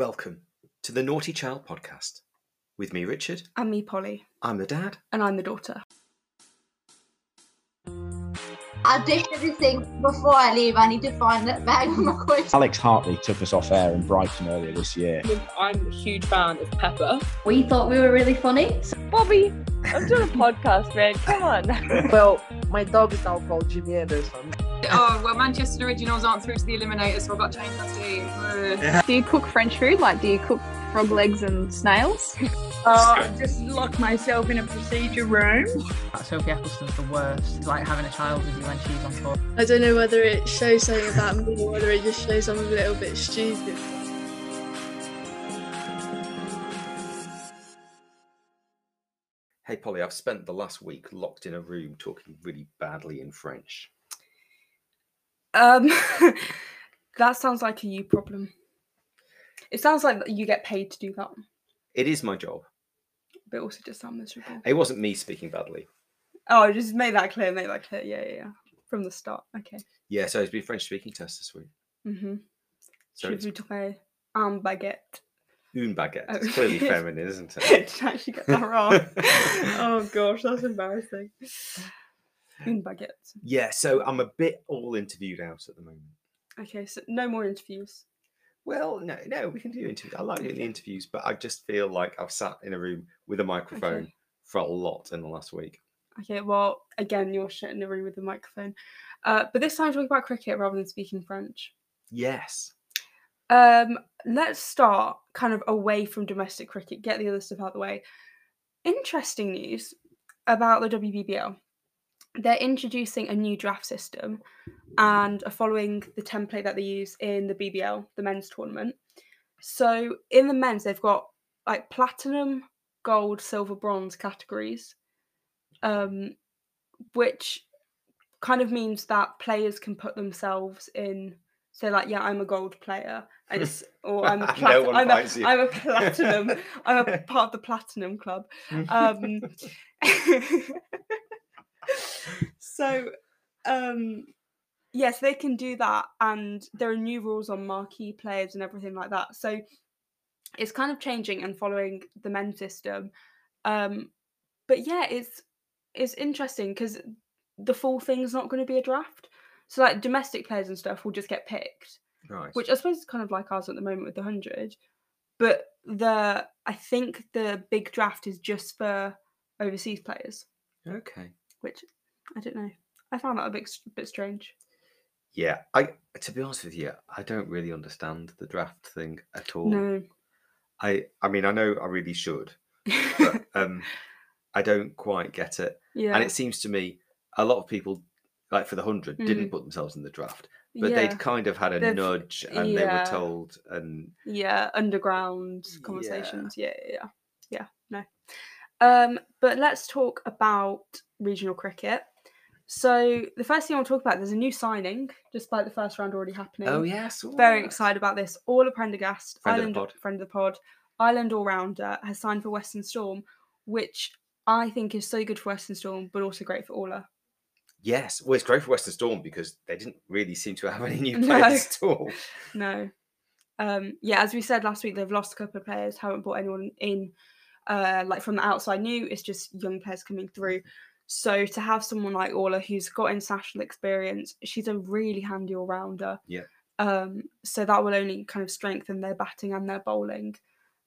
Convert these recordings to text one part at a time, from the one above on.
Welcome to the Noughtie Child Podcast with me, Richard. And me, Polly. I'm the dad. And I'm the daughter. I did everything before I leave. I need to find that bag with my coins. Alex Hartley took us off air in Brighton earlier this year. I'm a huge fan of Pepper. We thought we were really funny. Bobby, I'm doing a podcast, man. Come on. well, my dog is now called Jimmy Anderson. Oh, well, Manchester Originals aren't through to the Eliminator, so I've got to change my team. Uh, Do you cook French food? Like, do you cook frog legs and snails? Oh, I just lock myself in a procedure room. Sophie Ecclestone's the worst. It's like having a child with you when she's on tour. I don't know whether it shows something about me or whether it just shows I'm a little bit stupid. Hey, Polly, I've spent the last week locked in a room talking really badly in French. Um, that sounds like a you problem. It sounds like you get paid to do that. It is my job. But it also just sound miserable. It wasn't me speaking badly. Oh, just make that clear. Make that clear. Yeah, yeah, yeah. From the start. Okay. Yeah, so it's been French speaking test this week. Mm-hmm. So Je voudrais un baguette. une baguette. Oh. It's clearly feminine, isn't it? Did actually get that wrong? oh gosh, that's embarrassing. Une baguette. Yeah, so I'm a bit all interviewed out at the moment. Okay, so no more interviews. Well, no, no, we can do interviews. I like doing the interviews, but I just feel like I've sat in a room with a microphone Okay. for a lot in the last week. Okay, well, again, you're shit in the room with the microphone. Uh, but this time, talking about cricket rather than speaking French. Yes. Um, let's start kind of away from domestic cricket, get the other stuff out of the way. Interesting news about the WBBL. They're introducing a new draft system and are following the template that they use in the BBL, the men's tournament. So in the men's, they've got like platinum, gold, silver, bronze categories, um, which kind of means that players can put themselves in so like yeah i'm a gold player and it's or i'm a, No plat- one I'm, a. I'm a platinum i'm a part of the platinum club um so um yes they can do that and there are new rules on marquee players and everything like that so it's kind of changing and following the men's system um but yeah it's it's interesting because the full thing's not going to be a draft so like domestic players and stuff will just get picked Right. which I suppose is kind of like ours at the moment with the hundred. But the I think the big draft is just for overseas players, Okay. which I don't know. I found that a bit bit strange. Yeah, I to be honest with you, I don't really understand the draft thing at all. No, I I mean, I know I really should, but um, I don't quite get it. yeah, And it seems to me a lot of people, like for the 100 didn't Mm. put themselves in the draft, but yeah, they'd kind of had a They've- nudge and they were told, and yeah, underground conversations. Yeah, yeah, yeah, yeah. No, um, but let's talk about regional cricket. So the first thing I want to talk about, there's a new signing, despite the first round already happening. oh yes, very excited about this. Orla Prendergast, Friend of the Island pod. friend of the pod, Ireland all rounder, has signed for Western Storm, which I think is so good for Western Storm, but also great for Orla. Yes, well, it's great for Western Storm because they didn't really seem to have any new No. players at all. No, um, yeah, as we said last week, they've lost a couple of players, haven't brought anyone in, uh, like from the outside new. It's just young players coming through. So to have someone like Orla who's got international experience, she's a really handy all rounder. Yeah. Um, so that will only kind of strengthen their batting and their bowling.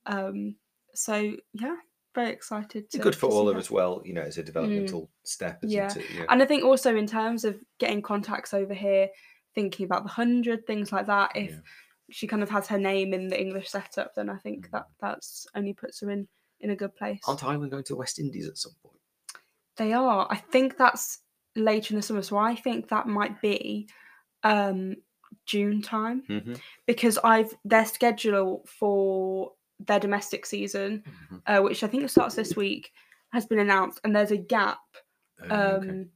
Um, so yeah, very excited. To, Good for Orla her. as well, you know, as a developmental step, isn't Yeah. Yeah. And I think also in terms of getting contacts over here, thinking about the hundred things like that, if Yeah. she kind of has her name in the English setup, then I think that that's only puts her in in a good place. Mm. Aren't Ireland going to West Indies at some point? They are. I think that's later in the summer, so I think that might be um June time Mm-hmm. because I've their schedule for their domestic season, Mhm. uh, which I think starts this week, has been announced, and there's a gap um, Oh, okay.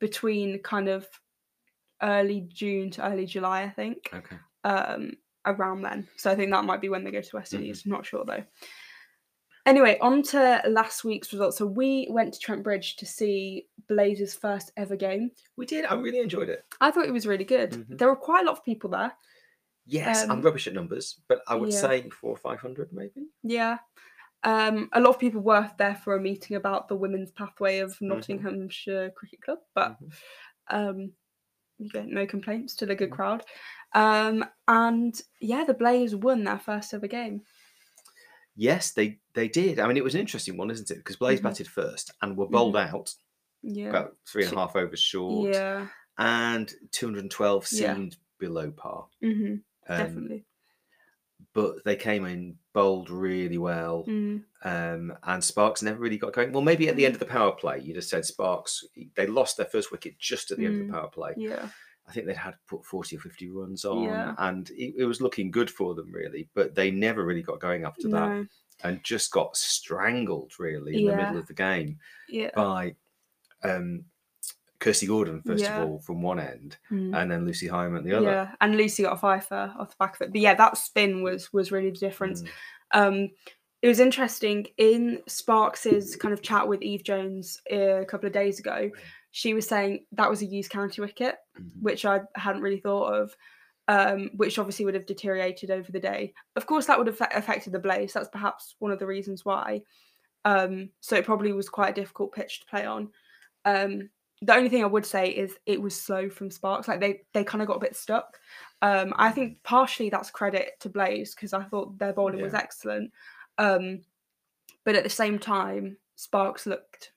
between kind of early June to early July, I think, okay. um, around then. So I think that might be when they go to West. Indies. Not sure though. Anyway, on to last week's results. So we went to Trent Bridge to see Blazers' first ever game. We did. I really enjoyed it. I thought it was really good. Mhm. There were quite a lot of people there. Yes, I'm Um, rubbish at numbers, but I would yeah. say four or five hundred maybe. Yeah. Um, a lot of people were there for a meeting about the women's pathway of Mm-hmm. Nottinghamshire Cricket Club, but um, you get no complaints. Still a good Mm. crowd. Um, and yeah, the Blaze won their first ever game. Yes, they they did. I mean, it was an interesting one, isn't it? Because Blaze Mhm. batted first and were bowled out Yeah. about three and a half overs short, Yeah. and 212 Yeah. seemed below par. hmm Um, Definitely. But they came in bowled really well, Mm. um, and Sparks never really got going. Well, maybe at the end of the power play, you just said Sparks. They lost their first wicket just at the end of Mm. the power play. Yeah. I think they'd had put 40 or 50 runs on, Yeah. and it, it was looking good for them, really. But they never really got going after that and just got strangled, really, in the middle of the game Yeah. by um, Kirsty Gordon, first Yeah. of all, from one end, Mm. and then Lucy Higham at the other. Yeah, and Lucy got a fifer off the back of it. But yeah, that spin was was really the difference. Mm. Um, it was interesting in Sparks's kind of chat with Eve Jones uh, a couple of days ago. She was saying that was a used county wicket, Mhm. which I hadn't really thought of. Um, which obviously would have deteriorated over the day. Of course, that would have affected the blaze. That's perhaps one of the reasons why. Um, so it probably was quite a difficult pitch to play on. Um, the only thing I would say is it was slow from Sparks. Like they they kind of got a bit stuck. Um, I think partially that's credit to Blaze because I thought their bowling was excellent. Um, but at the same time, Sparks looked,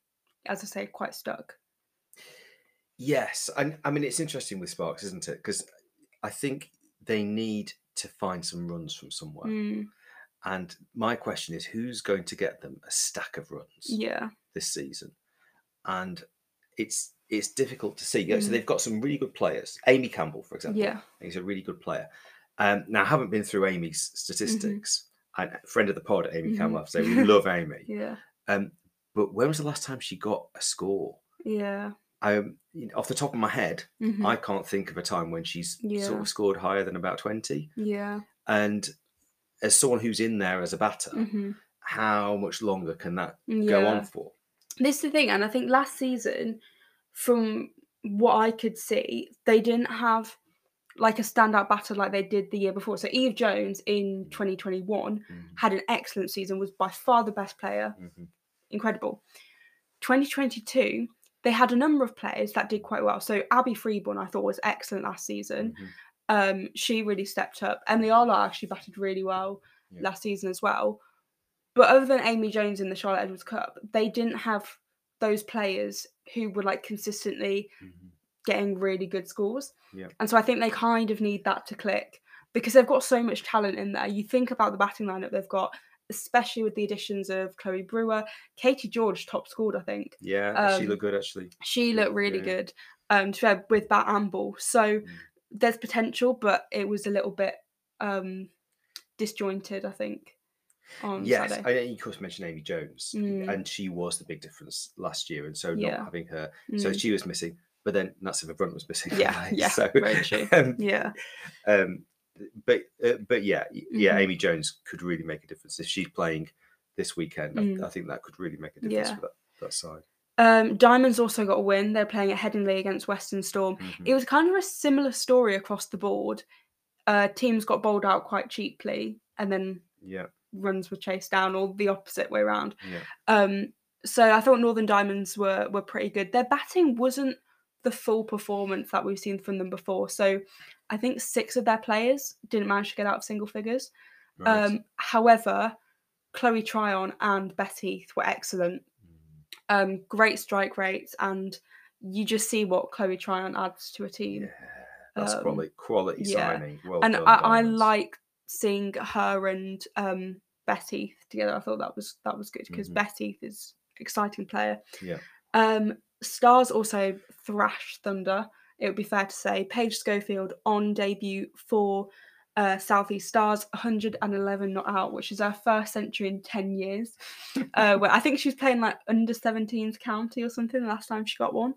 as I say, quite stuck. Yes, and I mean it's interesting with Sparks, isn't it? Because I think they need to find some runs from somewhere. Mm, And my question is, who's going to get them a stack of runs yeah. this season? And it's it's difficult to see. Yeah, So Mm. they've got some really good players. Amy Campbell, for example, Yeah. he's a really good player. Um, now I haven't been through Amy's statistics. And friend of the pod, Amy Campbell, have to say we love Amy. Mm-hmm. Yeah. Um, but when was the last time she got a score? Yeah. Um, you know, off the top of my head, mhm, I can't think of a time when she's sort of scored higher than about 20. Yeah. And as someone who's in there as a batter, hmm how much longer can that Yeah. go on for? This is the thing, and I think last season, from what I could see, they didn't have like a standout batter like they did the year before. So Eve Jones in 2021 Mhm, had an excellent season, was by far the best player, mhm. incredible. 2022, they had a number of players that did quite well. So Abbey Freeborn, I thought was excellent last season. Mhm. Um, she really stepped up. Emily Arlott actually batted really well Yeah. last season as well. But other than Amy Jones in the Charlotte Edwards Cup, they didn't have those players who were like consistently Mhm. getting really good scores. Yeah. And so I think they kind of need that to click because they've got so much talent in there. You think about the batting lineup they've got, especially with the additions of Chloe Brewer, Katie George top scored, I think. Yeah, she Um, looked good actually. She looked really yeah. good um, to with bat and ball. So Mm. there's potential, but it was a little bit um, disjointed, I think, on Yes, Saturday. I you of course mentioned Amy Jones, Mm. and she was the big difference last year, and so Yeah. not having her, so Mm. she was missing, but then Nat Sciver-Brunt was missing. Yeah, yeah, so, very true. um, Yeah. um, but uh, but yeah, yeah, Mhm. Amy Jones could really make a difference if she's playing this weekend. I- Mm. I, think that could really make a difference Yeah. for that, that side. Um, Diamonds also got a win. They're playing at Headingley against Western Storm. Mhm. It was kind of a similar story across the board. Uh, teams got bowled out quite cheaply, and then Yeah, runs were chased down, or the opposite way around. yeah, Um, so I thought Northern Diamonds were were pretty good. Their batting wasn't the full performance that we've seen from them before. So I think six of their players didn't manage to get out of single figures. right. Um, however, Chloe Tryon and Betty were excellent. Mm. Um, great strike rates, and you just see what Chloe Tryon adds to a team. yeah, that's um, quality quality yeah. signing. Well and done, I, I like seeing her and um, Betty together. I thought that was that was good because Mhm. Betty is exciting player. Yeah. Um, Stars also thrashed Thunder. It would be fair to say Paige Scholfield on debut for uh, Southeast Stars, 111 not out, which is her first century in 10 years. uh, where I think she was playing like under 17s county or something last time she got one.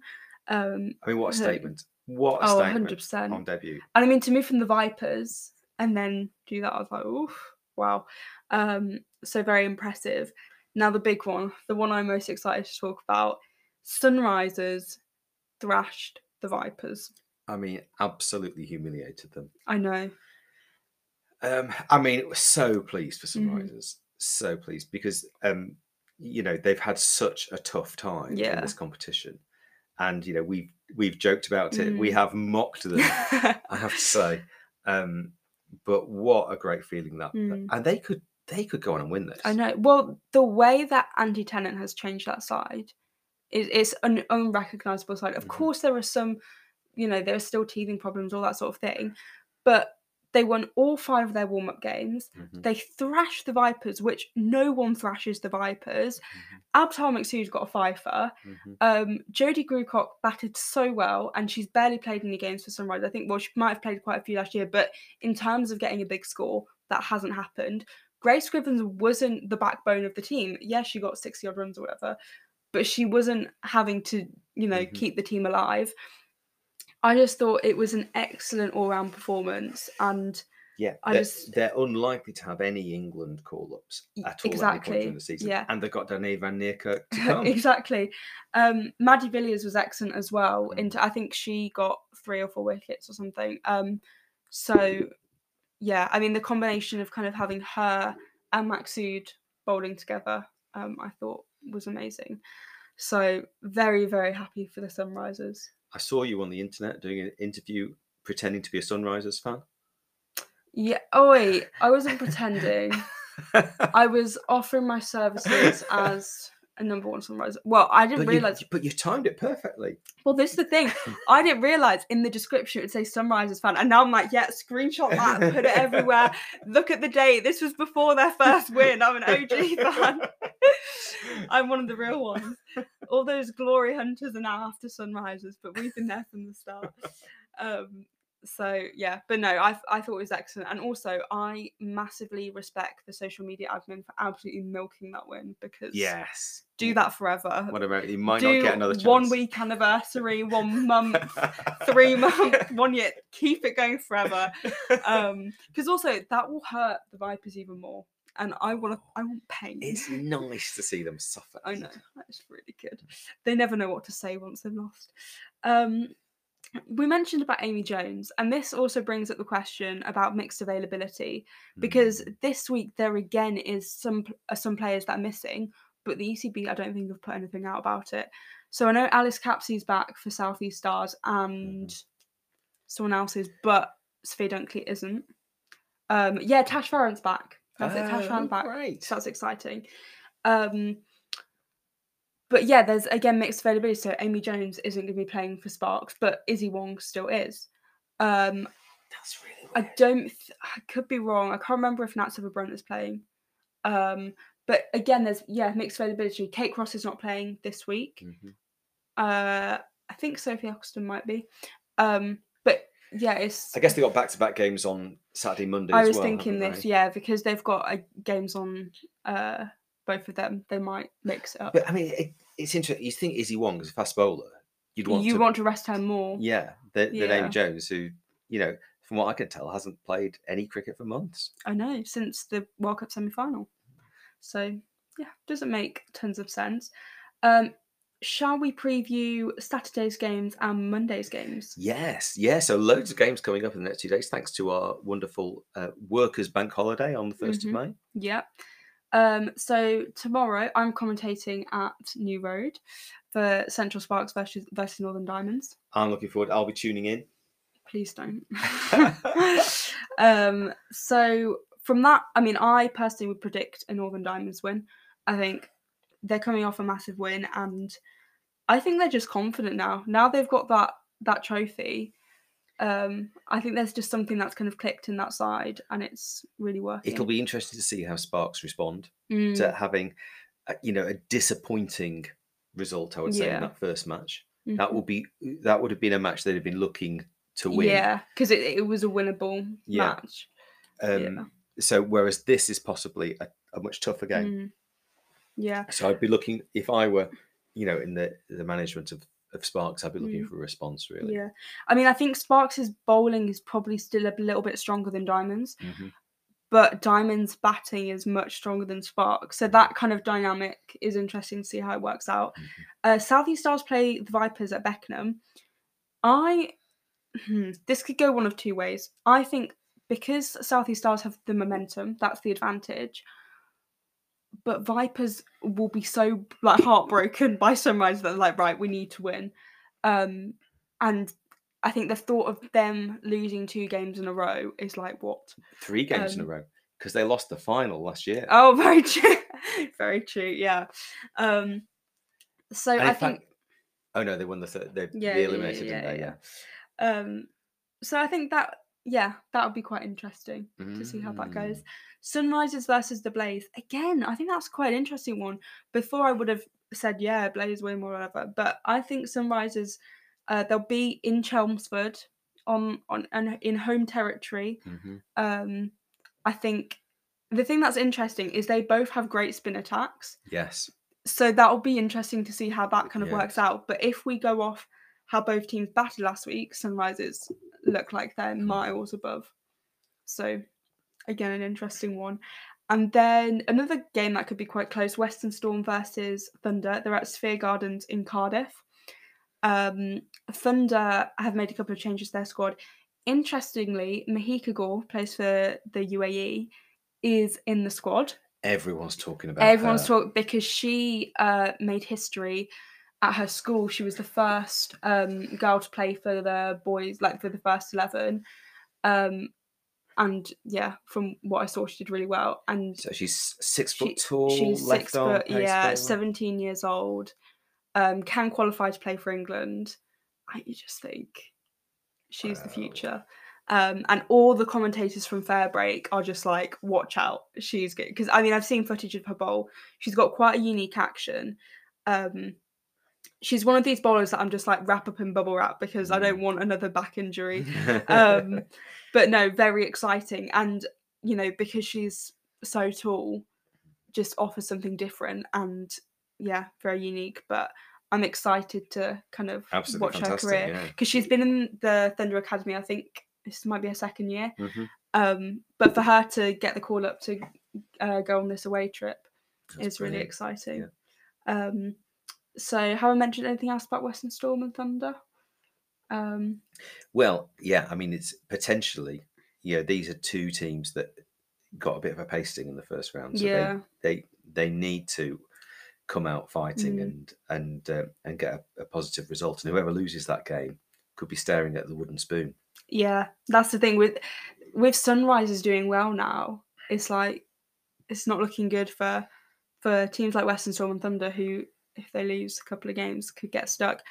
Um, I mean, what a her- statement! What a oh, statement 100%. on debut. And I mean, to move from the Vipers and then do that, I was like, oof, wow. Um, so very impressive. Now the big one, the one I'm most excited to talk about, Sunrisers thrashed the Vipers. I mean, absolutely humiliated them. I know. Um, I mean, we're so pleased for Mhm. Sunrisers, so pleased because um, you know they've had such a tough time in Yeah. this competition, and you know we've we've joked about it, we Mm. have mocked them, I have to say, um, but what a great feeling that, Mm. and they could they could go on and win this. I know. Well, the way that Andy Tennant has changed that side is it's an unrecognizable side. Of Mhm. course, there are some, you know, there are still teething problems, all that sort of thing, but they won all five of their warm up games. Mhm. They thrashed the Vipers, which no one thrashes the Vipers. Abtaha Maqsood got a fifer. Mhm. Um, Jodie Grewcock batted so well, and she's barely played any games for Sunrise. I think, well, she might have played quite a few last year, but in terms of getting a big score, that hasn't happened. Grace Scrivens wasn't the backbone of the team. Yeah, she got 60 odd runs or whatever, but she wasn't having to, you know, Mhm. keep the team alive. I just thought it was an excellent all round performance, and Yeah, I they're, just- they're unlikely to have any England call ups at all at any point exactly, during the season, yeah. and they've got Dane Van Niekerk to come. exactly. Um, Maddie Villiers was excellent as well. Mm. Into I think she got three or four wickets or something. Um, so yeah, I mean the combination of kind of having her and Maqsood bowling together, um, I thought was amazing. So very very happy for the Sunrisers. I saw you on the internet doing an interview pretending to be a Sunrisers fan. Yeah. Oh wait, I wasn't pretending. I was offering my services as a number one Sunriser. Well, I didn't but, you, realize. but you timed it perfectly. Well, this is the thing. I didn't realize in the description it would say Sunrisers fan, and now I'm like, yeah, screenshot that, put it everywhere. Look at the date. This was before their first win. I'm an OG fan. I'm one of the real ones. All those glory hunters are now after Sunrisers, but we've been there from the start. Um, so yeah, but no, I I thought it was excellent, and also I massively respect the social media admin for absolutely milking that win because Yes. do that forever. What about you? Might do not get another chance. one week anniversary, one month, three months, one year. Keep it going forever. Um, because also that will hurt the Vipers even more, and I want to. I want pain. It's nice to see them suffer. I know that's really good. They never know what to say once they've lost. Um, we mentioned about Amy Jones, and this also brings up the question about mixed availability because Mm. this week there again is some uh, some players that are missing, but the ECB I don't think have put anything out about it. So I know Alice Capsey's back for Southeast Stars, and Mm-hmm. someone else is, but Sophia Dunkley isn't. Um, yeah, Tash Farrant's back. That's it. Tash Oh, Farrant's back. great. So that's exciting. Um, but yeah, there's again mixed availability. So Amy Jones isn't going to be playing for Sparks, but Issy Wong still is. Um, That's really I don't. Th- I could be wrong. I can't remember if Nats Brunt is playing. Um, but again, there's yeah mixed availability. Kate Cross is not playing this week. Mhm. Uh, I think Sophie Ecclestone might be. Um, but yeah, it's. I guess they got back to back games on Saturday, Monday. I as was well, thinking this, they? yeah, because they've got uh, games on uh, both of them. They might mix it up. But I mean, it, it's interesting. You think Issy Wong is a fast bowler? You'd want you to, want to rest her more. yeah, the, Yeah. Amy Jones, who you know, from what I can tell, hasn't played any cricket for months. I know since the World Cup semi final. So yeah, doesn't make tons of sense. Um, shall we preview Saturday's games and Monday's games? Yes, yeah. So loads of games coming up in the next two days, thanks to our wonderful uh, Workers' Bank Holiday on the 1st Mhm. of May. Yeah. Um, so tomorrow I'm commentating at New Road for Central Sparks versus versus Northern Diamonds. I'm looking forward. I'll be tuning in. Please don't. um, so from that, I mean, I personally would predict a Northern Diamonds win. I think they're coming off a massive win, and I think they're just confident now. Now they've got that that trophy. Um, I think there's just something that's kind of clicked in that side, and it's really working. It'll be interesting to see how Sparks respond Mm, to having, uh, you know, a disappointing result. I would say Yeah. in that first match. That mhm. will be that would have been a match they'd have been looking to win. Yeah, because it, it was a winnable Yeah. match. Um, yeah. So whereas this is possibly a, a much tougher game. Mm. Yeah. So I'd be looking if I were, you know, in the the management of, of Sparks, I'd be looking Mm. for a response really. Yeah. I mean, I think Sparks' bowling is probably still a little bit stronger than Diamonds, Mhm. but Diamonds' batting is much stronger than Sparks. So that kind of dynamic is interesting to see how it works out. Mhm. Uh, Southeast Stars play the Vipers at Beckenham. I. hmm, this could go one of two ways. I think because Southeast Stars have the momentum, that's the advantage. But Vipers will be so like heartbroken by Sunrise that they're like, right, we need to win. Um, and I think the thought of them losing two games in a row is like what? Three games in a Um, row because they lost the final last year. Oh, very true. very true. Yeah. Um, so And I think fact- oh no, they won the third. They, Yeah, they eliminated, yeah, didn't they? yeah. Um, so I think that yeah, that would be quite interesting to see how that Mm. goes. Sunrises versus the Blaze again. I think that's quite an interesting one. Before I would have said yeah, Blaze win or whatever, but I think Sunrises uh, they'll be in Chelmsford on on and in home territory. Mhm. Um, I think the thing that's interesting is they both have great spin attacks Yes. so that'll be interesting to see how that kind of Yeah. works out. But if we go off how both teams batted last week, Sunrises look like they're miles above. So again, an interesting one. And then another game that could be quite close: Western Storm versus Thunder. They're at Sophia Gardens in Cardiff. Um, Thunder have made a couple of changes to their squad. Interestingly, Mahika Gaur plays for the UAE, is in the squad. Everyone's talking about. Everyone's talking because she uh, made history at her school. She was the first um, girl to play for the boys, like for the first eleven. Um, and yeah, from what I saw, she did really well. And So she's six she- foot tall. she's six foot, yeah, bowler. seventeen years old. Um, can qualify to play for England. I just think she's the future. Um, and all the commentators from Fairbreak are just like, watch out, she's good. Because I mean, I've seen footage of her bowl. She's got quite a unique action. Um, she's one of these bowlers that I'm just like wrap up in bubble wrap because I don't want another back injury. um, but no, very exciting. And you know, because she's so tall, just offers something different and yeah, very unique. But I'm excited to kind of Absolutely watch her career yeah. because she's been in the Thunder Academy. I think this might be her second year. Mhm. Um, but for her to get the call up to uh, go on this away trip That's is really exciting. Um, so have I mentioned anything else about Western Storm and Thunder? Um, Well, yeah, I mean, it's potentially, yeah, these are two teams that got a bit of a pasting in the first round. So Yeah. they, they they need to come out fighting Mm. and and uh, and get a, a positive result. And whoever loses that game could be staring at the wooden spoon. Yeah, that's the thing with with Sunrisers doing well now. It's like it's not looking good for for teams like Western Storm and Thunder who if they lose a couple of games could get stuck.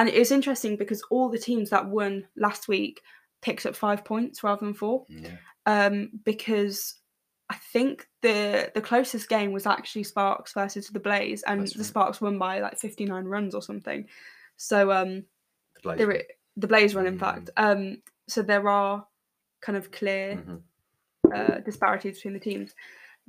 And it's interesting because all the teams that won last week picked up 5 points rather than 4 Yeah. um because I think the the closest game was actually Sparks versus the Blaze and That's the right. Sparks won by like 59 runs or something. So um The Blaze there the Blaze run in Mm. fact. Um so there are kind of clear Mhm. uh, disparities between the teams.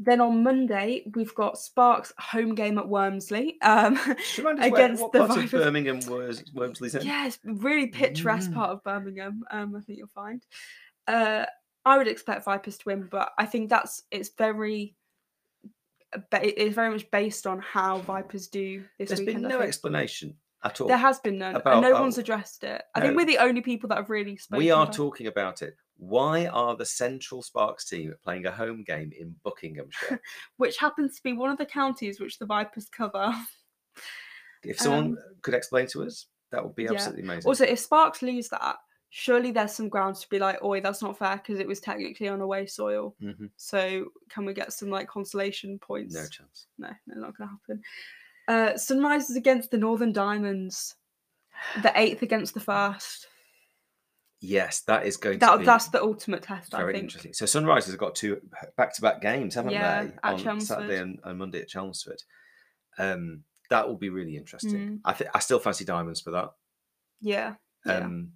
Then on Monday we've got Sparks home game at Wormsley um, Just remind us where- against what the part of Birmingham was Wormsley's in? Yeah, really picturesque Mm. part of Birmingham. Um, I think you'll find. Uh, I would expect Vipers to win, but I think that's it's very, it is very much based on how Vipers do this There's weekend. been no explanation at all. There has been none, about- and no oh, one's addressed it. I think we're the only people that have really spoken. we are about talking about it. Why are the Central Sparks team playing a home game in Buckinghamshire? which happens to be one of the counties which the Vipers cover. if someone Um, could explain to us, that would be yeah. absolutely amazing. Also, if Sparks lose that, surely there's some grounds to be like, "Oi, that's not fair," because it was technically on away soil. Mhm. So, can we get some like consolation points? No chance. No, no, not going to happen. Uh, Sunrise is against the Northern Diamonds. The eighth against the first. Yes, that is going to be that's the ultimate test, I very think. interesting. So Sunrisers have got two back-to-back games, haven't Yeah, they? at on Chelmsford. Saturday and, and Monday at Chelmsford. Um, that will be really interesting. Mm. I think I still fancy Diamonds for that. Yeah. Yeah. Um,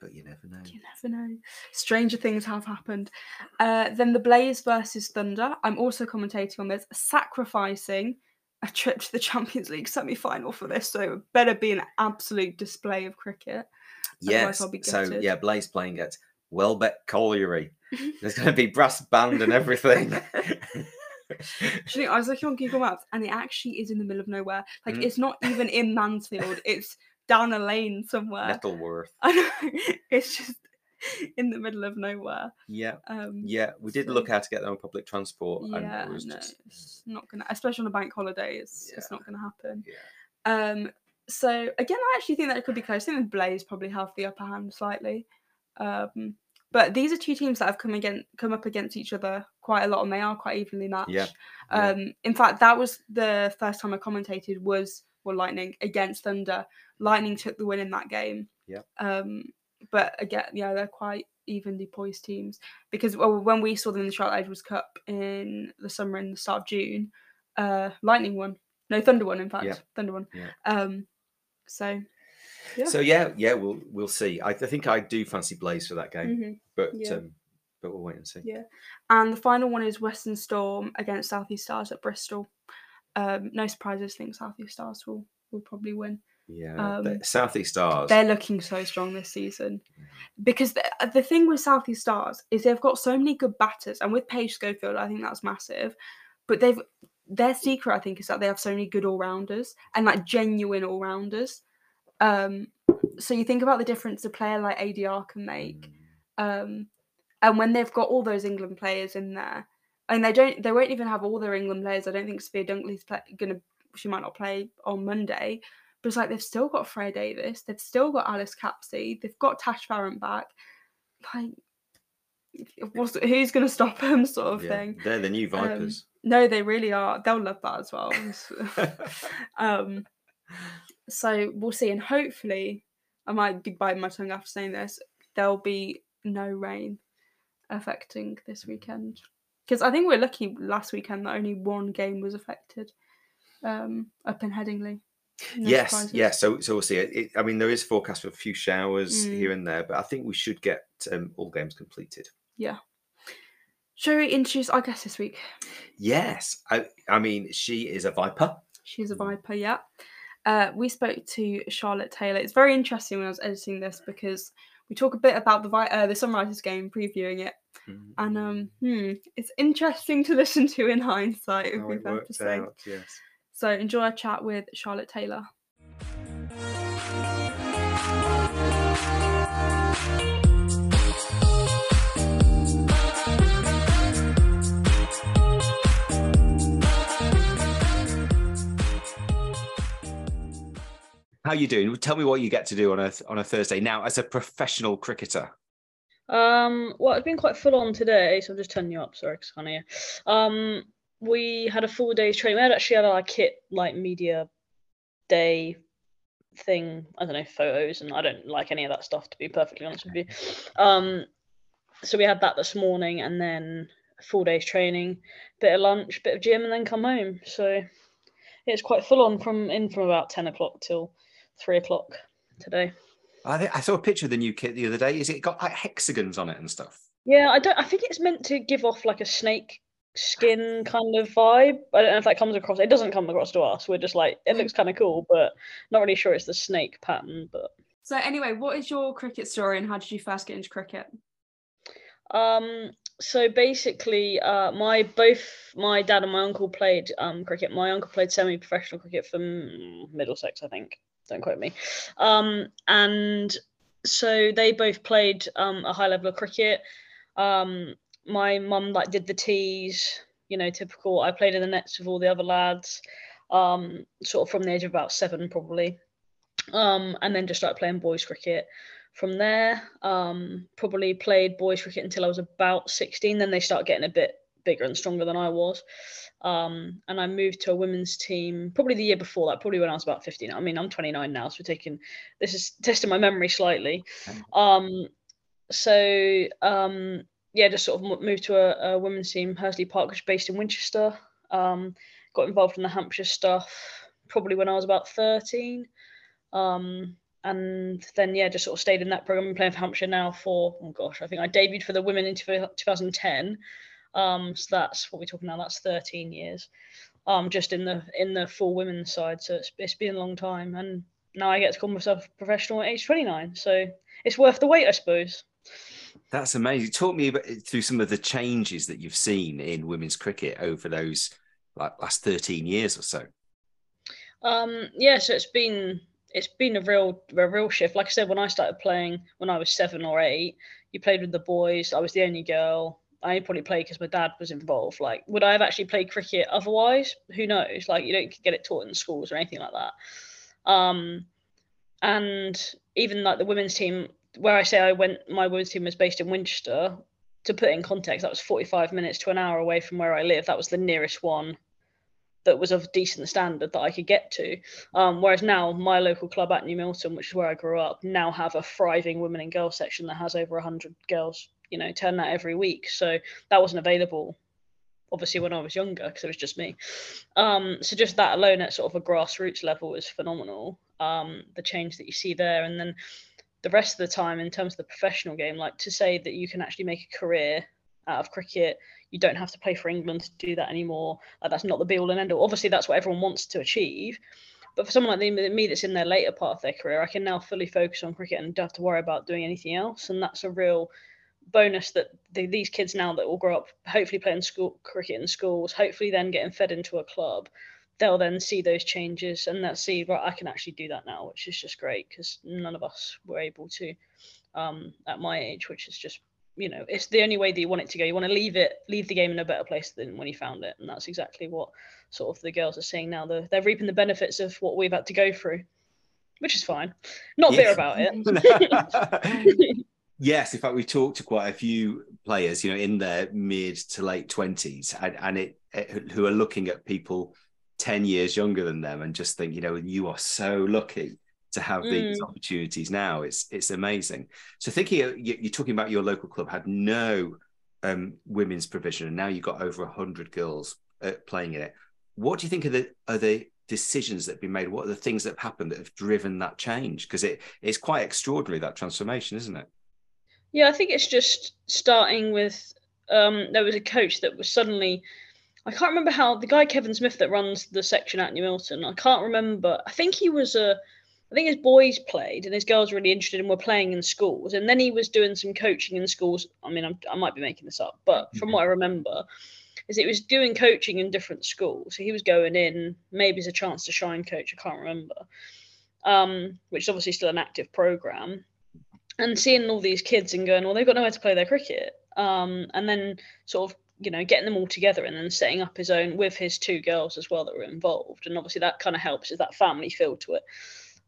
but you never know. You never know. Stranger things have happened. Uh, then the Blaze versus Thunder. I'm also commentating on this, sacrificing a trip to the Champions League semi final for this. So it better be an absolute display of cricket. Yes. So yeah, Blaze playing at Welbeck Colliery. There's going to be brass band and everything. Know, I was looking on Google Maps and it actually is in the middle of nowhere. Like Mm. it's not even in Mansfield, it's down a lane somewhere. Nettleworth. I know. It's just in the middle of nowhere. Yeah. Um, Yeah, we did so- look how to get there on public transport, and yeah, it was no, just it's not gonna, especially on a bank holiday, it's it's not gonna happen. Yeah. Um, so again, I actually think that it could be close. I think the Blaze probably have the upper hand slightly. Um, but these are two teams that have come again come up against each other quite a lot, and they are quite evenly matched. Yeah, yeah. Um, in fact, that was the first time I commentated was well, Lightning against Thunder. Lightning took the win in that game. Yeah. Um, but again, yeah, they're quite evenly poised teams because well, when we saw them in the Charlotte Edwards Cup in the summer in the start of June, uh, Lightning won. No, Thunder won. In fact, Yeah. Thunder won. Yeah. Um, so yeah. So yeah, yeah, we'll we'll see. I, I think I do fancy Blaze for that game, Mhm. but Yeah. um, but we'll wait and see. Yeah. And the final one is Western Storm against Southeast Stars at Bristol. Um, no surprises. I think Southeast Stars will will probably win. Yeah, the Um, Southeast Stars. They're looking so strong this season because the, uh, the thing with Southeast Stars is they've got so many good batters, and with Paige Scholfield, I think that's massive. But they've their secret, I think, is that they have so many good all rounders and like genuine all rounders. Um, so you think about the difference a player like ADR can make, um, and when they've got all those England players in there, and they don't, they won't even have all their England players. I don't think Sophia Dunkley's play, gonna, she might not play on Monday, but it's like they've still got Freya Davies, they've still got Alice Capsey, they've got Tash Farrant back. Like, what's, who's going to stop them, sort of Yeah, thing? They're the new Um, Vipers. no, they really are. They'll love that as well. um, so we'll see, and hopefully, I might be biting my tongue after saying this. There'll be no rain affecting this weekend because I think we're lucky last weekend that only one game was affected um, up in Headingley. No yes, surprises. yes. So, so we'll see. It, it- I mean, there is forecast for a few showers Mm. here and there, but I think we should get um, all games completed. Yeah. Shall we introduce our guest this week? Yes, I, I mean, she is a Viper. She's a Viper, yeah. Uh, we spoke to Charlotte Taylor. It's very interesting when I was editing this because we talk a bit about the Vi- uh, the Sunrisers game, previewing it, Mm. and um, hmm, it's interesting to listen to in hindsight. If How we've it had to worked say. out, yes. So enjoy our chat with Charlotte Taylor. How you doing? Tell me what you get to do on a on a Thursday now as a professional cricketer. Um, well, it's been quite full on today, so I'm just turning you up. Sorry, 'cause I can't hear. Um, we had a full day's training. We had actually had our kit like media day thing. I don't know photos, and I don't like any of that stuff to be perfectly honest with you. Um, so we had that this morning, and then full day's training, bit of lunch, bit of gym, and then come home. So it's quite full on from in from about ten o'clock till three o'clock today. I, think, I saw a picture of the new kit the other day. Is it got like hexagons on it and stuff? Yeah, I don't. I think it's meant to give off like a snake skin kind of vibe. I don't know if that comes across. It doesn't come across to us. We're just like it looks kind of cool, but not really sure it's the snake pattern. But So anyway, what is your cricket story, and how did you first get into cricket? um, so basically, uh, my both my dad and my uncle played um cricket. My uncle played semi-professional cricket for Middlesex, I think. Don't quote me. Um, and so they both played um a high level of cricket. Um, my mum like did the tees, you know, typical. I played in the nets with all the other lads, um, sort of from the age of about seven probably, um, and then just started playing boys cricket. From there, um, probably played boys cricket until I was about sixteen. Then they start getting a bit bigger and stronger than I was, um, and I moved to a women's team probably the year before that, probably when I was about fifteen. I mean, I'm 29 now, so we're taking this is testing my memory slightly. Um, so um, yeah, just sort of moved to a, a women's team, Hursley Park, which is based in Winchester. Um, got involved in the Hampshire stuff probably when I was about 13. Um, and then yeah, just sort of stayed in that program. I'm playing for Hampshire now for oh gosh, I think I debuted for the women in 2010. Um, so that's what we're talking now. That's 13 years. Um, just in the in the full women's side. So it's, it's been a long time, and now I get to call myself professional at age 29. So it's worth the wait, I suppose. That's amazing. Talk me about, through some of the changes that you've seen in women's cricket over those like last 13 years or so. Um, yeah, so it's been it's been a real a real shift. Like I said, when I started playing when I was seven or eight, you played with the boys. I was the only girl. I probably played because my dad was involved. Like, would I have actually played cricket otherwise? Who knows? Like, you don't get it taught in schools or anything like that. Um, and even like the women's team, where I say I went, my women's team was based in Winchester. To put in context, that was 45 minutes to an hour away from where I live. That was the nearest one that was of decent standard that I could get to. Um, whereas now, my local club at New Milton, which is where I grew up, now have a thriving women and girls section that has over 100 girls, you know, turn that every week. So that wasn't available, obviously, when I was younger because it was just me. Um, so just that alone at sort of a grassroots level is phenomenal. Um, the change that you see there, and then the rest of the time in terms of the professional game, like to say that you can actually make a career out of cricket you don't have to play for England to do that anymore. Like that's not the be all and end all. Obviously, that's what everyone wants to achieve. But for someone like me that's in their later part of their career, I can now fully focus on cricket and don't have to worry about doing anything else. And that's a real bonus that the, these kids now that will grow up, hopefully playing school cricket in schools, hopefully then getting fed into a club, they'll then see those changes and they'll see right, I can actually do that now, which is just great because none of us were able to um, at my age, which is just you know it's the only way that you want it to go. You want to leave it leave the game in a better place than when you found it and that's exactly what sort of the girls are seeing now. They're, they're reaping the benefits of what we've had to go through which is fine. Not bitter about it. Yes in fact we talked to quite a few players you know in their mid to late 20s and, and it, it who are looking at people 10 years younger than them and just think you know you are so lucky to have mm. these opportunities now. It's it's amazing. So thinking you're talking about your local club had no um, women's provision, and now you've got over hundred girls uh, playing in it. What do you think are the are the decisions that have been made? What are the things that have happened that have driven that change? Because it it's quite extraordinary that transformation, isn't it? Yeah, I think it's just starting with um, there was a coach that was suddenly. I can't remember how the guy Kevin Smith that runs the section at New Milton. I can't remember. I think he was a I think his boys played and his girls were really interested and were playing in schools. And then he was doing some coaching in schools. I mean, I'm, i might be making this up, but from what I remember, is it was doing coaching in different schools. So he was going in maybe as a chance to shine coach. I can't remember, um, which is obviously still an active program. And seeing all these kids and going, well, they've got nowhere to play their cricket. Um, and then sort of you know getting them all together and then setting up his own with his two girls as well that were involved and obviously that kind of helps is that family feel to it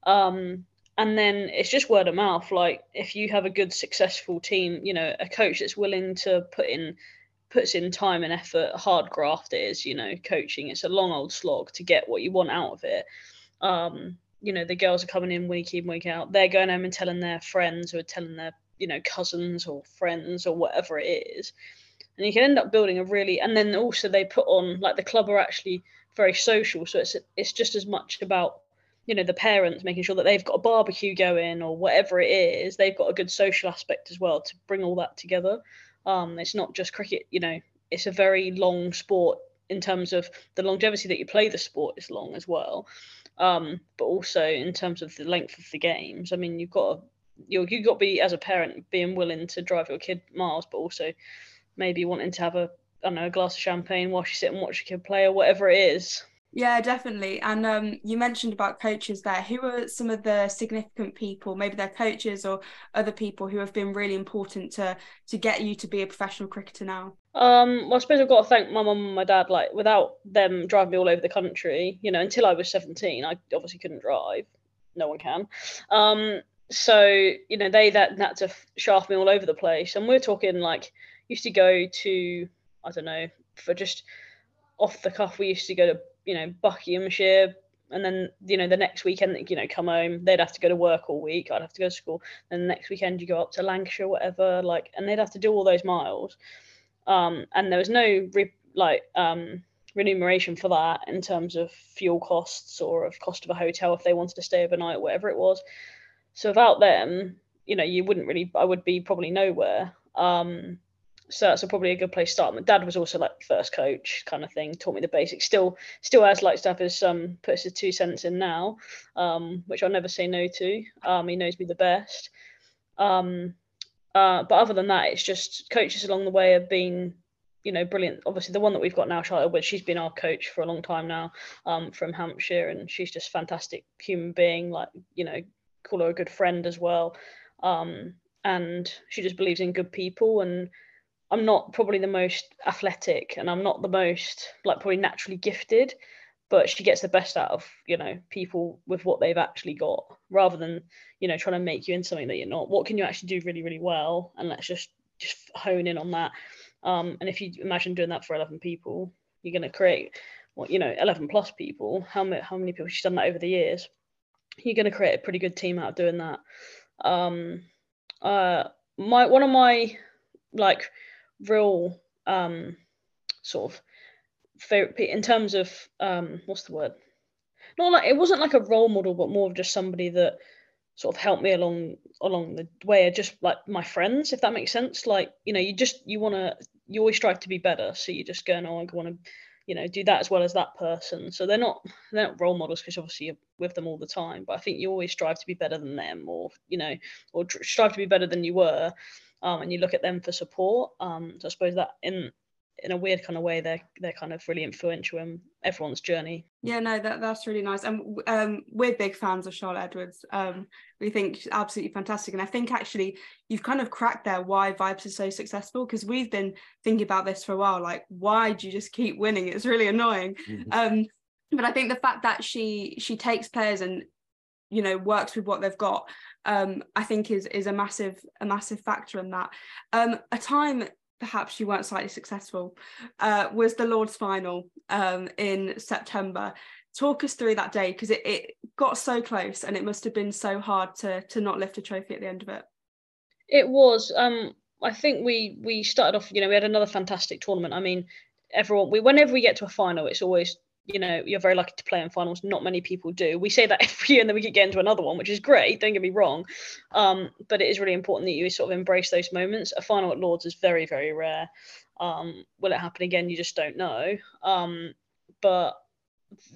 um, and then it's just word of mouth. Like if you have a good, successful team, you know, a coach that's willing to put in puts in time and effort, hard graft is, you know, coaching. It's a long old slog to get what you want out of it. Um, you know, the girls are coming in week in, week out. They're going home and telling their friends or telling their, you know, cousins or friends or whatever it is. And you can end up building a really and then also they put on like the club are actually very social. So it's it's just as much about you know the parents making sure that they've got a barbecue going or whatever it is they've got a good social aspect as well to bring all that together um it's not just cricket you know it's a very long sport in terms of the longevity that you play the sport is long as well um but also in terms of the length of the games i mean you've got to, you you've got to be as a parent being willing to drive your kid miles but also maybe wanting to have a I don't know a glass of champagne while you sit and watch your kid play or whatever it is yeah, definitely. And um, you mentioned about coaches there. Who are some of the significant people, maybe they're coaches or other people who have been really important to to get you to be a professional cricketer now? Um, well, I suppose I've got to thank my mum and my dad. Like, without them driving me all over the country, you know, until I was seventeen, I obviously couldn't drive. No one can. Um, so you know, they that had to shaft me all over the place. And we're talking like used to go to I don't know for just off the cuff. We used to go to you know Buckinghamshire, and then you know the next weekend you know come home they'd have to go to work all week. I'd have to go to school. And the next weekend you go up to lancashire whatever like and they'd have to do all those miles. Um and there was no re- like um remuneration for that in terms of fuel costs or of cost of a hotel if they wanted to stay overnight or whatever it was. So without them you know you wouldn't really i would be probably nowhere. Um so that's a, probably a good place to start. My dad was also like first coach kind of thing, taught me the basics. Still, still has like stuff his um puts his two cents in now, um, which I'll never say no to. Um, he knows me the best. Um, uh, but other than that, it's just coaches along the way have been, you know, brilliant. Obviously, the one that we've got now, Charlotte Wood, she's been our coach for a long time now, um, from Hampshire, and she's just fantastic human being. Like, you know, call her a good friend as well. Um, and she just believes in good people and I'm not probably the most athletic and I'm not the most like probably naturally gifted, but she gets the best out of, you know, people with what they've actually got rather than, you know, trying to make you into something that you're not. What can you actually do really, really well? And let's just just hone in on that. Um, and if you imagine doing that for 11 people, you're going to create what, you know, 11 plus people. How many, how many people she's done that over the years? You're going to create a pretty good team out of doing that. Um, uh, my, one of my like real um, sort of favorite in terms of um, what's the word? Not like it wasn't like a role model, but more of just somebody that sort of helped me along along the way. Just like my friends, if that makes sense. Like you know, you just you want to you always strive to be better, so you're just go, no, I want to you know do that as well as that person so they're not they're not role models because obviously you're with them all the time but i think you always strive to be better than them or you know or strive to be better than you were um, and you look at them for support. Um, so I suppose that in in a weird kind of way, they're they're kind of really influential in everyone's journey. Yeah, no, that that's really nice. And um, we're big fans of Charlotte Edwards. Um, we think she's absolutely fantastic, and I think actually you've kind of cracked there why Vipers is so successful because we've been thinking about this for a while. Like, why do you just keep winning? It's really annoying. Mm-hmm. Um, but I think the fact that she she takes players and you know works with what they've got um, I think is is a massive a massive factor in that. Um, a time perhaps you weren't slightly successful uh, was the Lord's final um, in September. Talk us through that day because it, it got so close and it must have been so hard to to not lift a trophy at the end of it. It was. Um, I think we we started off. You know, we had another fantastic tournament. I mean, everyone. We whenever we get to a final, it's always you know you're very lucky to play in finals. Not many people do. We say that every year and then we get into another one which is great don't get me wrong. Um, but it is really important that you sort of embrace those moments. A final at Lord's is very very rare. Um, will it happen again? You just don't know. Um, but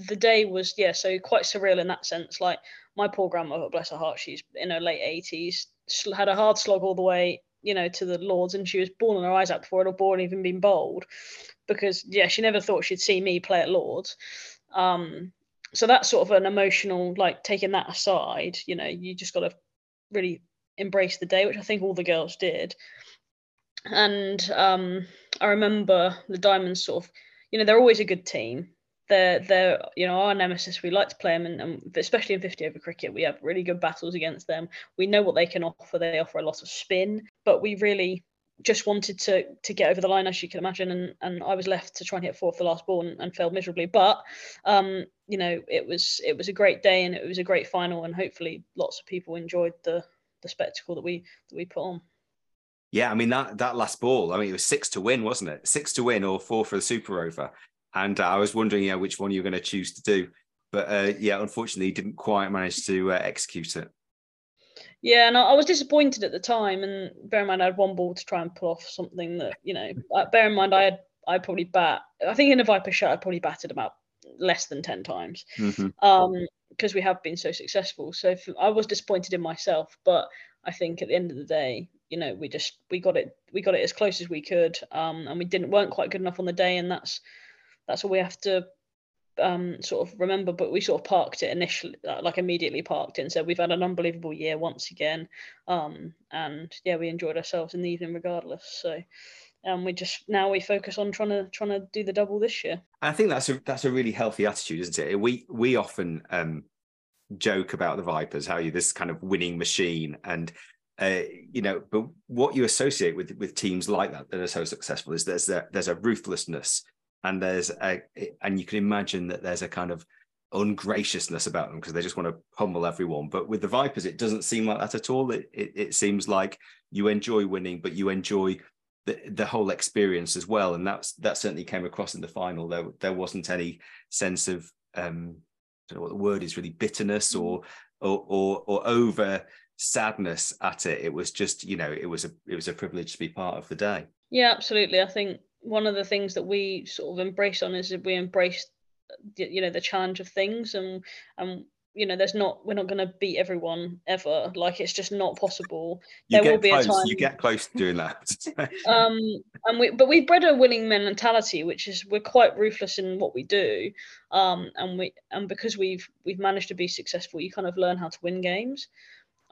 the day was yeah so quite surreal in that sense. Like my poor grandmother bless her heart she's in her late 80s had a hard slog all the way you know to the Lord's and she was bawling her eyes out before it had born even been bowled because yeah, she never thought she'd see me play at Lord's. Um, so that's sort of an emotional, like taking that aside, you know, you just got to really embrace the day, which I think all the girls did. And um, I remember the Diamonds sort of, you know, they're always a good team. They're they're you know our nemesis. We like to play them, and, and especially in fifty over cricket, we have really good battles against them. We know what they can offer. They offer a lot of spin, but we really just wanted to to get over the line as you can imagine and and I was left to try and hit four for the last ball and, and failed miserably. But um you know it was it was a great day and it was a great final and hopefully lots of people enjoyed the the spectacle that we that we put on. Yeah I mean that that last ball I mean it was six to win wasn't it? Six to win or four for the super over. And uh, I was wondering yeah which one you're going to choose to do. But uh, yeah unfortunately didn't quite manage to uh, execute it yeah, and I, I, was disappointed at the time. And bear in mind, I had one ball to try and pull off something that you know. Bear in mind, I had I probably bat. I think in a Viper shot, I probably batted about less than ten times. Mm-hmm. Um, because we have been so successful. So if, I was disappointed in myself, but I think at the end of the day, you know, we just we got it we got it as close as we could, um, and we didn't weren't quite good enough on the day, and that's that's all we have to um, sort of remember, but we sort of parked it initially, uh, like immediately parked it and said we've had an unbelievable year once again, um, and yeah, we enjoyed ourselves in the evening regardless. So, um, we just now we focus on trying to trying to do the double this year. I think that's a that's a really healthy attitude, isn't it? We we often um, joke about the Vipers, how you this kind of winning machine, and uh, you know, but what you associate with with teams like that that are so successful is there's a, there's a ruthlessness and there's a and you can imagine that there's a kind of ungraciousness about them because they just want to pummel everyone. But with the Vipers, it doesn't seem like that at all. It, it, it seems like you enjoy winning, but you enjoy the, the whole experience as well. And that's that certainly came across in the final. There there wasn't any sense of um, I don't know what the word is really bitterness or or or, or over sadness at it. It was just you know it was a it was a privilege to be part of the day. Yeah, absolutely. I think one of the things that we sort of embrace on is that we embrace you know the challenge of things and and you know there's not we're not going to beat everyone ever. Like it's just not possible. You there will be close. a time you get close to doing that. Um and we but we've bred a winning mentality which is we're quite ruthless in what we do. Um and we and because we've we've managed to be successful you kind of learn how to win games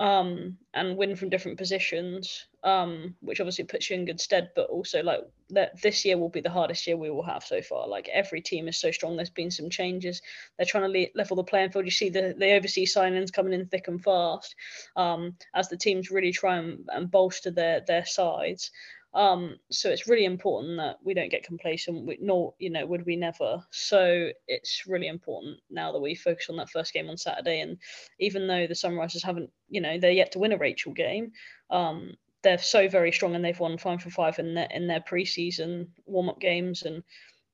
um, and win from different positions, um, which obviously puts you in good stead. But also, like that, this year will be the hardest year we will have so far. Like every team is so strong. There's been some changes. They're trying to le- level the playing field. You see the the overseas signings coming in thick and fast um, as the teams really try and, and bolster their their sides. Um, so it's really important that we don't get complacent, we, nor you know would we never. So it's really important now that we focus on that first game on Saturday. And even though the Sunrisers haven't, you know, they're yet to win a Rachael game, um, they're so very strong and they've won five for five in their in their preseason warm up games and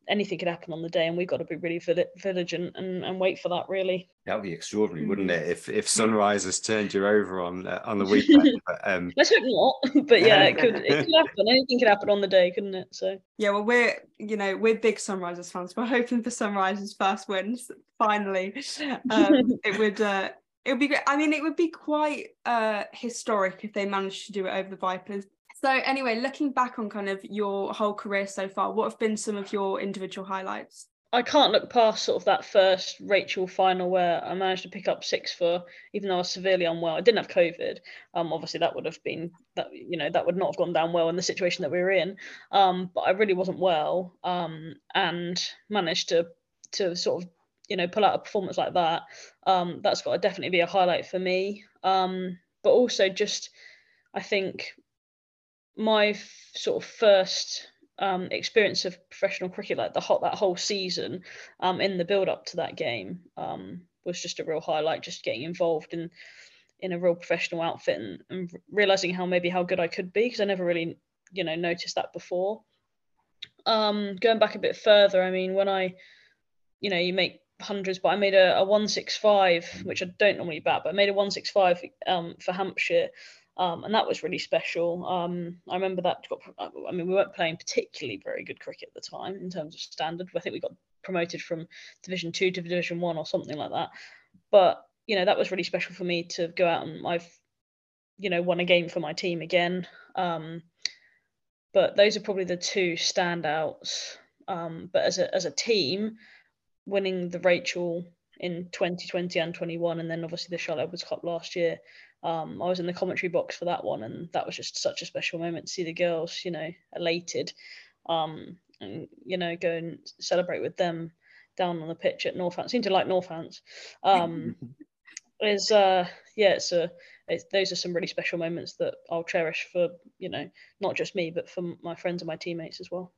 anything could happen on the day, and we've got to be really vigilant and, and wait for that. Really, that would be extraordinary, Mm. wouldn't it? If if Sunrisers turned you over on uh, on the weekend. but, um, Let's hope not, but yeah, it could it could happen. Anything could happen on the day, couldn't it? So Yeah, well, we're you know we're big Sunrisers fans. We're hoping for Sunrisers first wins finally. Um, it would uh, it would be great. I mean, it would be quite uh, historic if they managed to do it over the Vipers. So anyway, looking back on kind of your whole career so far, what have been some of your individual highlights? I can't look past sort of that first Rachael final where I managed to pick up six for, even though I was severely unwell. I didn't have COVID. Um, obviously that would have been that you know that would not have gone down well in the situation that we were in. Um, but I really wasn't well. Um, and managed to to sort of you know pull out a performance like that. Um, that's got to definitely be a highlight for me. Um, but also just I think my f- sort of first um, experience of professional cricket, like the hot that whole season, um, in the build up to that game, um, was just a real highlight. Just getting involved in in a real professional outfit and, and realizing how maybe how good I could be because I never really you know noticed that before. Um, going back a bit further, I mean, when I, you know, you make hundreds, but I made a, a one six five, which I don't normally bat, but I made a one six five um, for Hampshire. Um, and that was really special. Um, I remember that got. I mean, we weren't playing particularly very good cricket at the time in terms of standard. I think we got promoted from Division Two to Division One or something like that. But you know, that was really special for me to go out and I've, you know, won a game for my team again. Um, but those are probably the two standouts. Um, but as a as a team, winning the Rachael in 2020 and 21, and then obviously the Charlotte Edwards Cup last year. Um, I was in the commentary box for that one, and that was just such a special moment to see the girls, you know, elated, um, and you know, go and celebrate with them down on the pitch at Northants. Seem to like Northants. Um, is uh, yeah, it's a it's, those are some really special moments that I'll cherish for you know not just me, but for my friends and my teammates as well.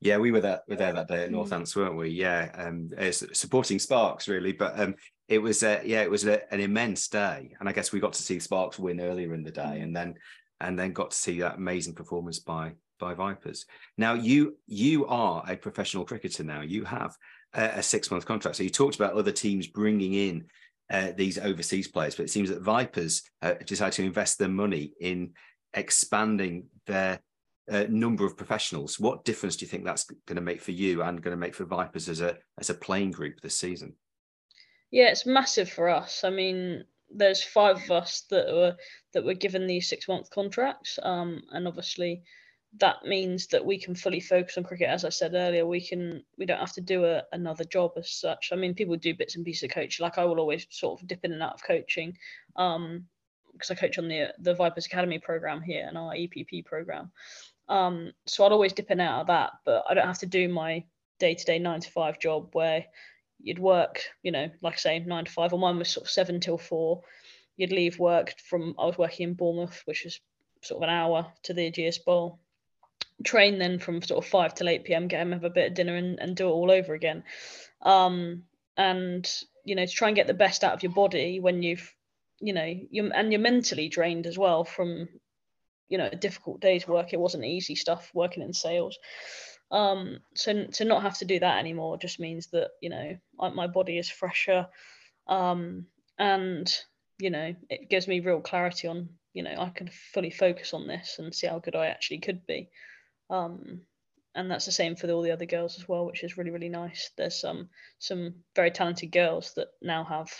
Yeah, we were there. we Were there that day at Mm. Northants, weren't we? Yeah, um, it's supporting Sparks really, but um, it was uh, yeah, it was a, an immense day, and I guess we got to see Sparks win earlier in the day, and then and then got to see that amazing performance by by Vipers. Now you you are a professional cricketer now. You have a, a six month contract. So you talked about other teams bringing in uh, these overseas players, but it seems that Vipers uh, decided to invest their money in expanding their uh, number of professionals. What difference do you think that's going to make for you and going to make for Vipers as a as a playing group this season? Yeah, it's massive for us. I mean, there's five of us that were that were given these six month contracts, um, and obviously that means that we can fully focus on cricket. As I said earlier, we can we don't have to do a, another job as such. I mean, people do bits and pieces of coaching. Like I will always sort of dip in and out of coaching, um, because I coach on the the Vipers Academy program here and our EPP program. Um, so I'd always dip in and out of that, but I don't have to do my day to day nine to five job where you'd work, you know, like I say, nine to five, or mine was sort of seven till four. You'd leave work from, I was working in Bournemouth, which is sort of an hour to the Ageas Bowl. Train then from sort of five till 8 p.m., get home, have a bit of dinner, and, and do it all over again. Um, and, you know, to try and get the best out of your body when you've, you know, you and you're mentally drained as well from, you know, a difficult day's work. It wasn't easy stuff working in sales. Um, so to not have to do that anymore just means that you know my body is fresher, um, and you know it gives me real clarity on you know I can fully focus on this and see how good I actually could be. Um, and that's the same for all the other girls as well, which is really really nice. There's some some very talented girls that now have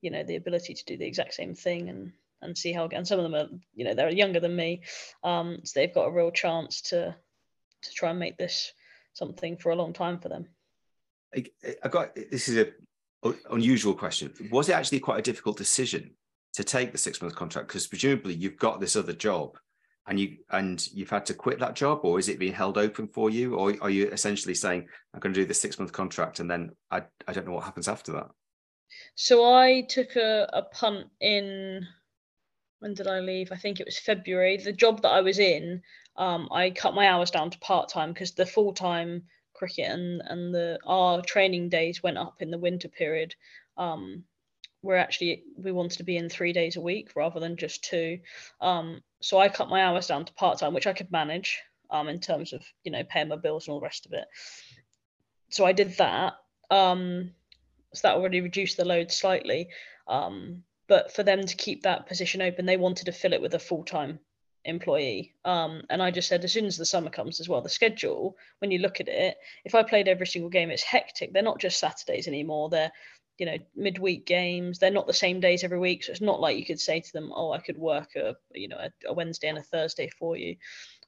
you know the ability to do the exact same thing and and see how and some of them are you know they're younger than me, um, so they've got a real chance to to try and make this something for a long time for them. I, I got this is a unusual question. Was it actually quite a difficult decision to take the six month contract? Because presumably you've got this other job and you and you've had to quit that job or is it being held open for you or are you essentially saying i'm going to do the six month contract and then i, I don't know what happens after that So I took a, a punt in when did I leave? I think it was February. The job that I was in, um, I cut my hours down to part time because the full time cricket and and the our training days went up in the winter period. Um, we're actually we wanted to be in three days a week rather than just two. Um, so I cut my hours down to part time, which I could manage um, in terms of you know paying my bills and all the rest of it. So I did that. Um, so that already reduced the load slightly. Um, but for them to keep that position open, they wanted to fill it with a full time employee. Um, and I just said, as soon as the summer comes as well, the schedule, when you look at it, if I played every single game, it's hectic. They're not just Saturdays anymore. They're, you know, midweek games. They're not the same days every week. So it's not like you could say to them, oh, I could work a, you know, a, a Wednesday and a Thursday for you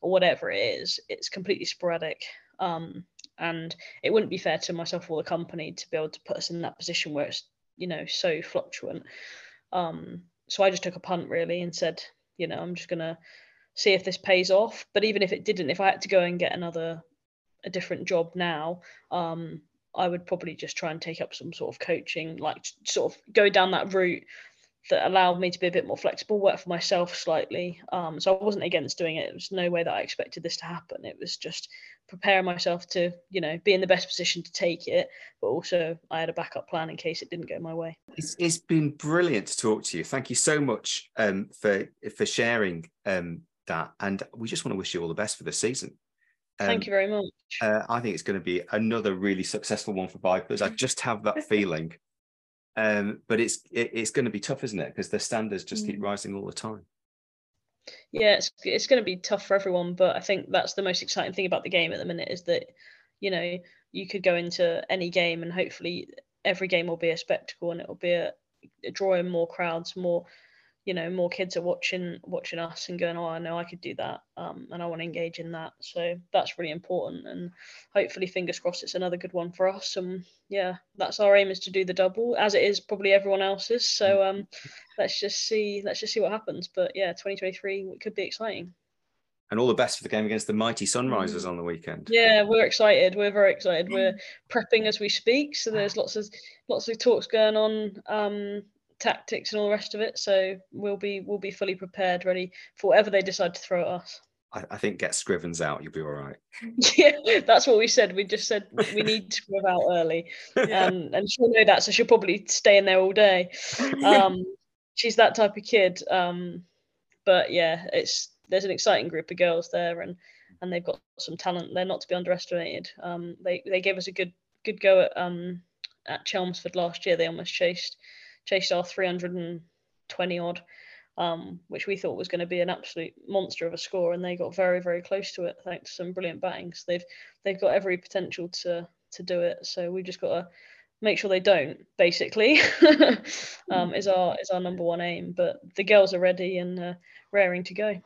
or whatever it is. It's completely sporadic. Um, and it wouldn't be fair to myself or the company to be able to put us in that position where it's, you know, so fluctuant. Um, so I just took a punt really and said, you know, I'm just gonna see if this pays off. But even if it didn't, if I had to go and get another a different job now, um, I would probably just try and take up some sort of coaching, like sort of go down that route that allowed me to be a bit more flexible, work for myself slightly. Um, so I wasn't against doing it. It was no way that I expected this to happen. It was just preparing myself to, you know, be in the best position to take it, but also I had a backup plan in case it didn't go my way. It's, it's been brilliant to talk to you. Thank you so much um, for for sharing um, that, and we just want to wish you all the best for the season. Um, Thank you very much. Uh, I think it's going to be another really successful one for Vipers. I just have that feeling. Um, but it's it, it's going to be tough, isn't it? Because the standards just keep Mm. rising all the time. Yeah, it's it's going to be tough for everyone, but I think that's the most exciting thing about the game at the minute is that, you know, you could go into any game and hopefully every game will be a spectacle and it will be a, a drawing more crowds, more, you know, more kids are watching watching us and going, oh, I know I could do that, um, and I want to engage in that. So that's really important, and hopefully, fingers crossed, it's another good one for us. And yeah, that's our aim is to do the double, as it is probably everyone else's. So um, let's just see, let's just see what happens. But yeah, 2023 could be exciting. And all the best for the game against the mighty Sunrisers on the weekend. Yeah, we're excited. We're very excited. We're prepping as we speak. So there's lots of lots of talks going on, um, tactics and all the rest of it. So we'll be we'll be fully prepared, ready for whatever they decide to throw at us. I, I think get Scrivens out, you'll be all right. yeah, that's what we said. We just said we need to move out early, um, and she'll know that, so she'll probably stay in there all day. Um, she's that type of kid. Um, but yeah, it's there's an exciting group of girls there, and and they've got some talent. They're not to be underestimated. Um, they they gave us a good good go at um at Chelmsford last year. They almost chased chased our 320 odd. Um, which we thought was going to be an absolute monster of a score, and they got very, very close to it thanks to some brilliant battings. They've they've got every potential to to do it, so we've just got to make sure they don't. Basically, um, is our is our number one aim. But the girls are ready and uh, raring to go.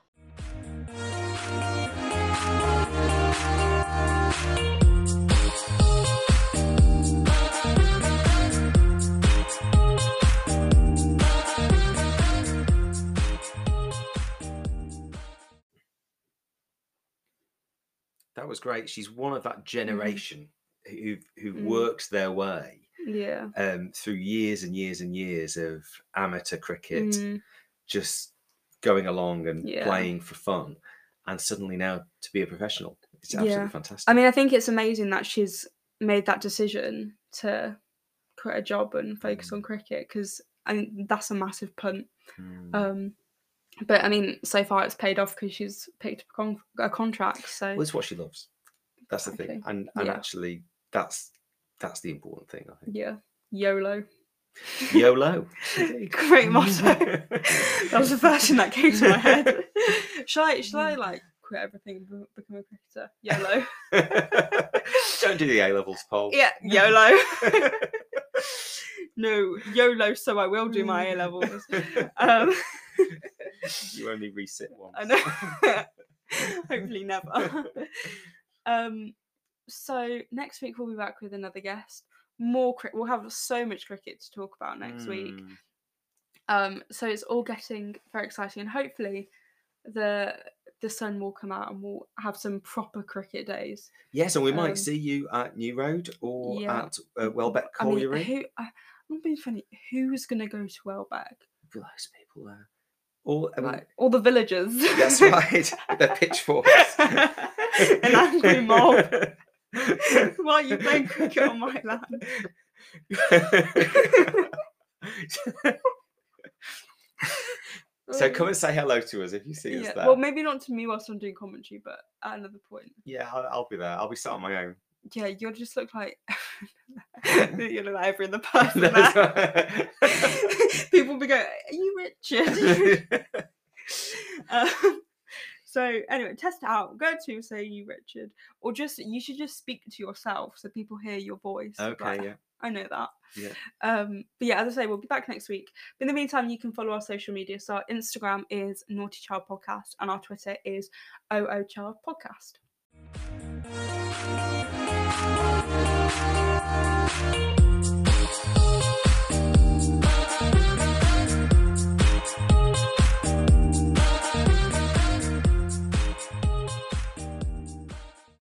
That was great. She's one of that generation who who Mm. works their way Yeah. um, through years and years and years of amateur cricket, Mm. just going along and Yeah. playing for fun, and suddenly now to be a professional. It's absolutely yeah. fantastic. I mean, I think it's amazing that she's made that decision to quit a job and focus Mm. on cricket because I mean that's a massive punt. Mm. Um, but I mean, so far it's paid off because she's picked up a, con- a contract. So Well, it's what she loves. That's the thing, and and Yeah. actually, that's that's the important thing. I think. yeah, YOLO. YOLO. Great motto. that was the first thing that came to my head. shall I? Shall I like quit everything and become a cricketer? YOLO. Don't do the A levels poll. yeah, YOLO. no, YOLO. So I will do my A levels. Um, you only resit once. I know. Hopefully never. um, so next week we'll be back with another guest. More cricket. We'll have so much cricket to talk about next week. Mm. Um, so it's all getting very exciting, and hopefully, the the sun will come out and we'll have some proper cricket days. Yes, and we might Um, see you at New Road or yeah. at uh, Welbeck I mean, Colliery. who? I, I'm being funny. Who's gonna go to Welbeck? Those people there. Mean, um, Like all the villagers. that's right. Their pitchforks. An angry mob. Why are you playing cricket on my land? so come and say hello to us if you see us there. well, maybe not to me whilst I'm doing commentary, but at another point. yeah, I'll, I'll be there. I'll be sat on my own. Yeah, you'll just look like you look like every other person. Right. People will be going, "Are you Richard?" um, so anyway, test it out. Go to say you Richard, or just you should just speak to yourself so people hear your voice. okay, Like, yeah. I know that. Yeah. Um, but yeah, as I say, we'll be back next week. But in the meantime, you can follow our social media. So our Instagram is Noughtie Child Podcast, and our Twitter is OO Child Podcast. Música